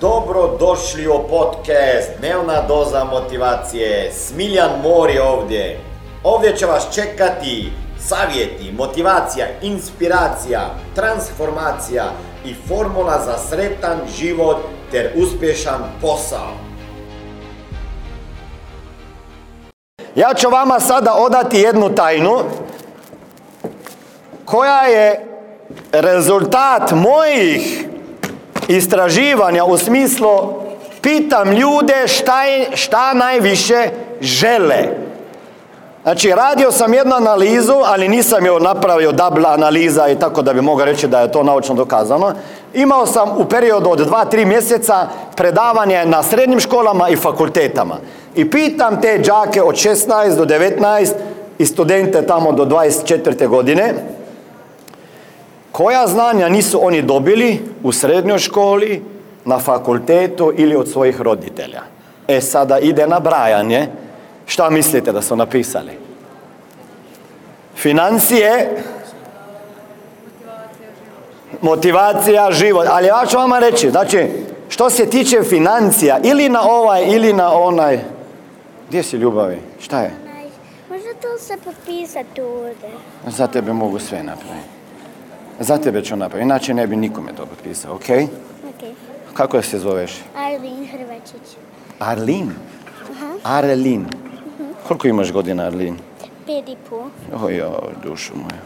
Dobro došli u podcast Dnevna doza motivacije. Smiljan Mor je ovdje. Ovdje će vas čekati savjeti, motivacija, inspiracija, transformacija i formula za sretan život ter uspješan posao. Ja ću vama sada odati jednu tajnu koja je rezultat mojih istraživanja u smislu pitam ljude šta, je, šta najviše žele. Znači, radio sam jednu analizu, ali nisam joj napravio double analiza i tako da bi mogao reći da je to naučno dokazano. Imao sam u periodu od 2-3 mjeseca predavanje na srednjim školama i fakultetama. I pitam te đake od 16 do 19 i studente tamo do 24. godine, koja znanja nisu oni dobili u srednjoj školi, na fakultetu ili od svojih roditelja. E sada ide nabrajanje. Šta mislite da su napisali? Financije, motivacija, život. Ali ja ću vama reći, znači, što se tiče financija, ili na ovaj, ili na onaj... Gdje si ljubavi? Šta je? Može to se potpisati ovdje? Za tebe mogu sve napraviti. Za tebe ću napraviti, inače ne bi nikome to potpisao, ok? Ok. Kako se zoveš? Arlin Hrvačić. Arlin? Arlin. Koliko imaš godina, Arlin? Pet i pol. Oj, dušu moju.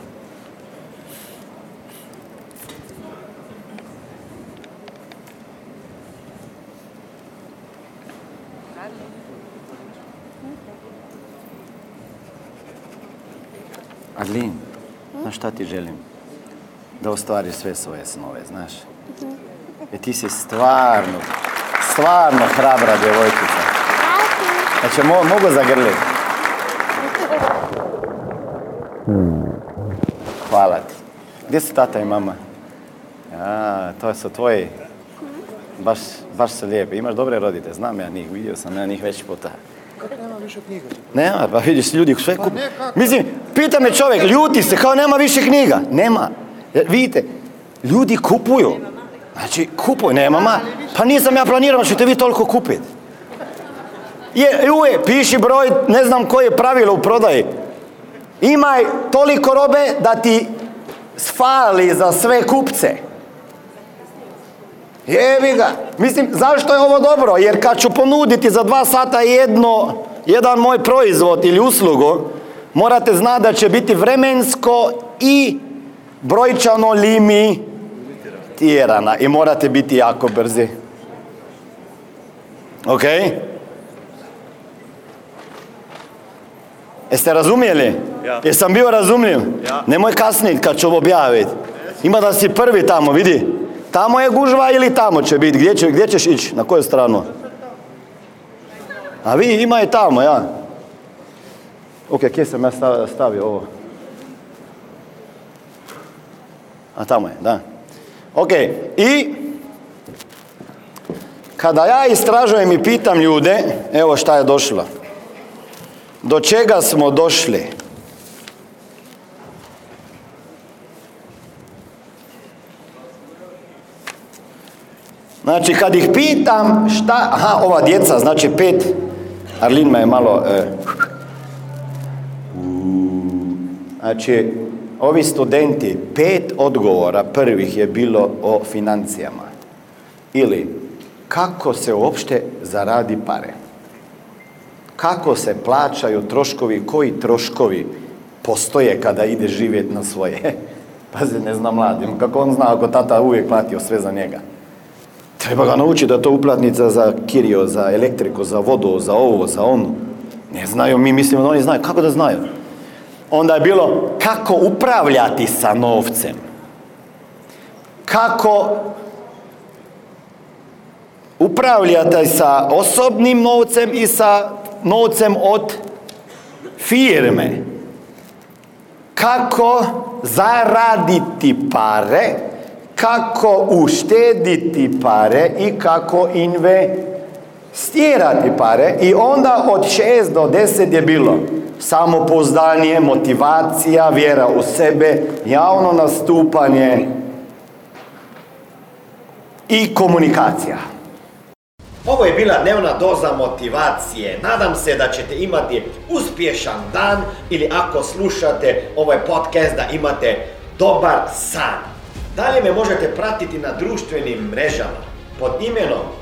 Arlin, znaš šta ti želim? Da ostvari sve svoje snove, znaš? E ti si stvarno, stvarno hrabra djevojčica. Znači, mo, mogu zagrliti? Hvala ti. Gdje su tata i mama? A, to su tvoji. Baš, baš su lijepi. Imaš dobre rodite, znam ja njih, vidio sam ja njih već puta. Nema više knjiga. Nema, pa vidiš ljudi sve kup... ne, kako? Mislim, pita me čovjek, ljuti se, kao nema više knjiga. Nema. Jer vidite, ljudi kupuju. Znači, kupuju, nema ma. Pa nisam ja planirao da ćete vi toliko kupiti. Je, uje, piši broj, ne znam koje je pravilo u prodaji. Imaj toliko robe da ti sfali za sve kupce. Jebi ga. Mislim, zašto je ovo dobro? Jer kad ću ponuditi za dva sata jedno, jedan moj proizvod ili uslugu, morate znati da će biti vremensko i brojčano limitirana i morate biti jako brzi. Ok? Jeste razumjeli? Ja. Jesam bio razumljiv? Ja. Nemoj kasniti kad ću objaviti. Ima da si prvi tamo, vidi. Tamo je gužva ili tamo će biti. Gdje, će, gdje ćeš ići? Na koju stranu? A vi ima i tamo, ja. Ok, gdje sam ja sta- stavio ovo? A tamo je, da. Ok, i kada ja istražujem i pitam ljude, evo šta je došlo. Do čega smo došli? Znači, kad ih pitam šta... Aha, ova djeca, znači pet... Arlin me je malo... e, Znači, ovi studenti, pet odgovora prvih je bilo o financijama. Ili, kako se uopšte zaradi pare? Kako se plaćaju troškovi, koji troškovi postoje kada ide živjeti na svoje? Pazi, ne zna mladim, kako on zna ako tata uvijek platio sve za njega? Treba ga naučiti da to uplatnica za kirio, za elektriku, za vodu, za ovo, za ono. Ne znaju, mi mislimo da oni znaju. Kako da znaju? Onda je bilo kako upravljati sa novcem. Kako upravljati sa osobnim novcem i sa novcem od firme. Kako zaraditi pare, kako uštediti pare i kako investirati pare. I onda od 6 do 10 je bilo samopouzdanje, motivacija, vjera u sebe, javno nastupanje i komunikacija. Ovo je bila dnevna doza motivacije. Nadam se da ćete imati uspješan dan ili ako slušate ovaj podcast da imate dobar san. Dalje me možete pratiti na društvenim mrežama pod imenom